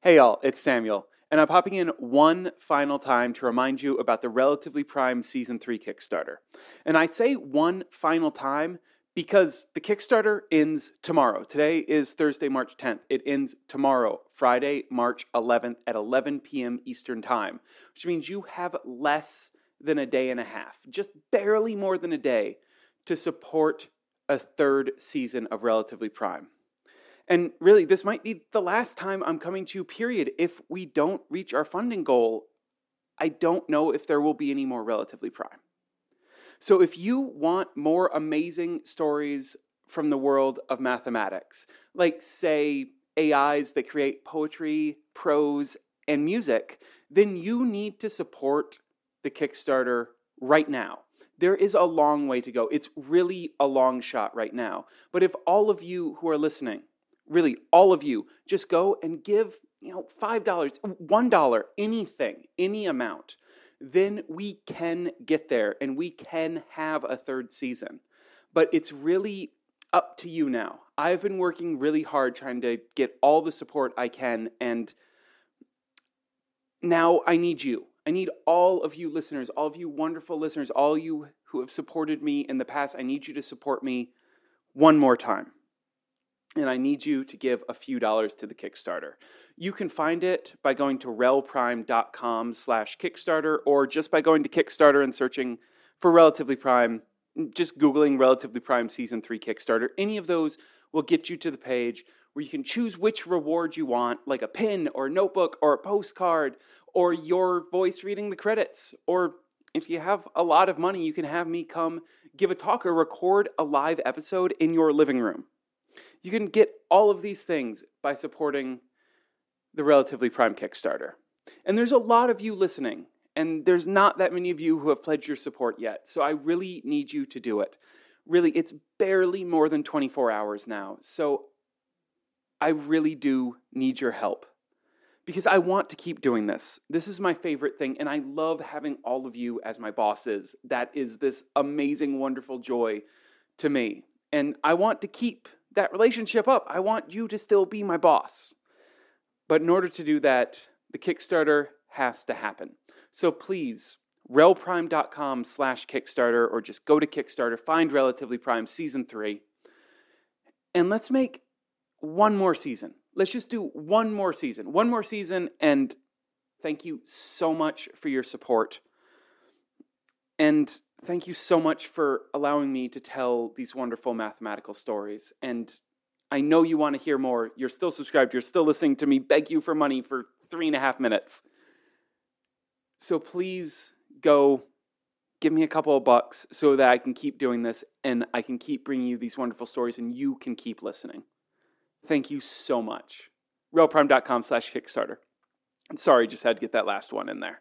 Hey, y'all, it's Samuel, and I'm popping in one final time to remind you about the Relatively Prime Season 3 Kickstarter. And I say one final time because the Kickstarter ends tomorrow. Today is Thursday, March 10th. It ends tomorrow, Friday, March 11th at 11 p.m. Eastern Time, which means you have less than a day and a half, just barely more than a day, to support a third season of Relatively Prime. And really, this might be the last time I'm coming to period. If we don't reach our funding goal, I don't know if there will be any more Relatively Prime. So if you want more amazing stories from the world of mathematics, like, say, AIs that create poetry, prose, and music, then you need to support the Kickstarter right now. There is a long way to go. It's really a long shot right now. But if all of you who are listening really all of you, just go and give, you know, $5, $1, anything, any amount, then we can get there and we can have a third season. But it's really up to you now. I've been working really hard trying to get all the support I can, and now I need you. I need all of you listeners, all of you wonderful listeners, all you who have supported me in the past. I need you to support me one more time and I need you to give a few dollars to the Kickstarter. You can find it by going to relprime.com slash Kickstarter or just by going to Kickstarter and searching for Relatively Prime, just Googling Relatively Prime Season 3 Kickstarter. Any of those will get you to the page where you can choose which reward you want, like a pin or a notebook or a postcard or your voice reading the credits. Or if you have a lot of money, you can have me come give a talk or record a live episode in your living room. You can get all of these things by supporting the Relatively Prime Kickstarter. And there's a lot of you listening, and there's not that many of you who have pledged your support yet. So I really need you to do it. Really, it's barely more than 24 hours now. So I really do need your help because I want to keep doing this. This is my favorite thing, and I love having all of you as my bosses. That is this amazing, wonderful joy to me. And I want to keep that relationship up. I want you to still be my boss. But in order to do that, the Kickstarter has to happen. So please, relprime.com slash Kickstarter, or just go to Kickstarter, find Relatively Prime Season 3, and let's make one more season. Let's just do one more season. One more season, and thank you so much for your support. And thank you so much for allowing me to tell these wonderful mathematical stories. And I know you want to hear more. You're still subscribed, you're still listening to me beg you for money for three and a half minutes. So please go give me a couple of bucks so that I can keep doing this and I can keep bringing you these wonderful stories and you can keep listening. Thank you so much. Relprime.com slash Kickstarter. Sorry, just had to get that last one in there.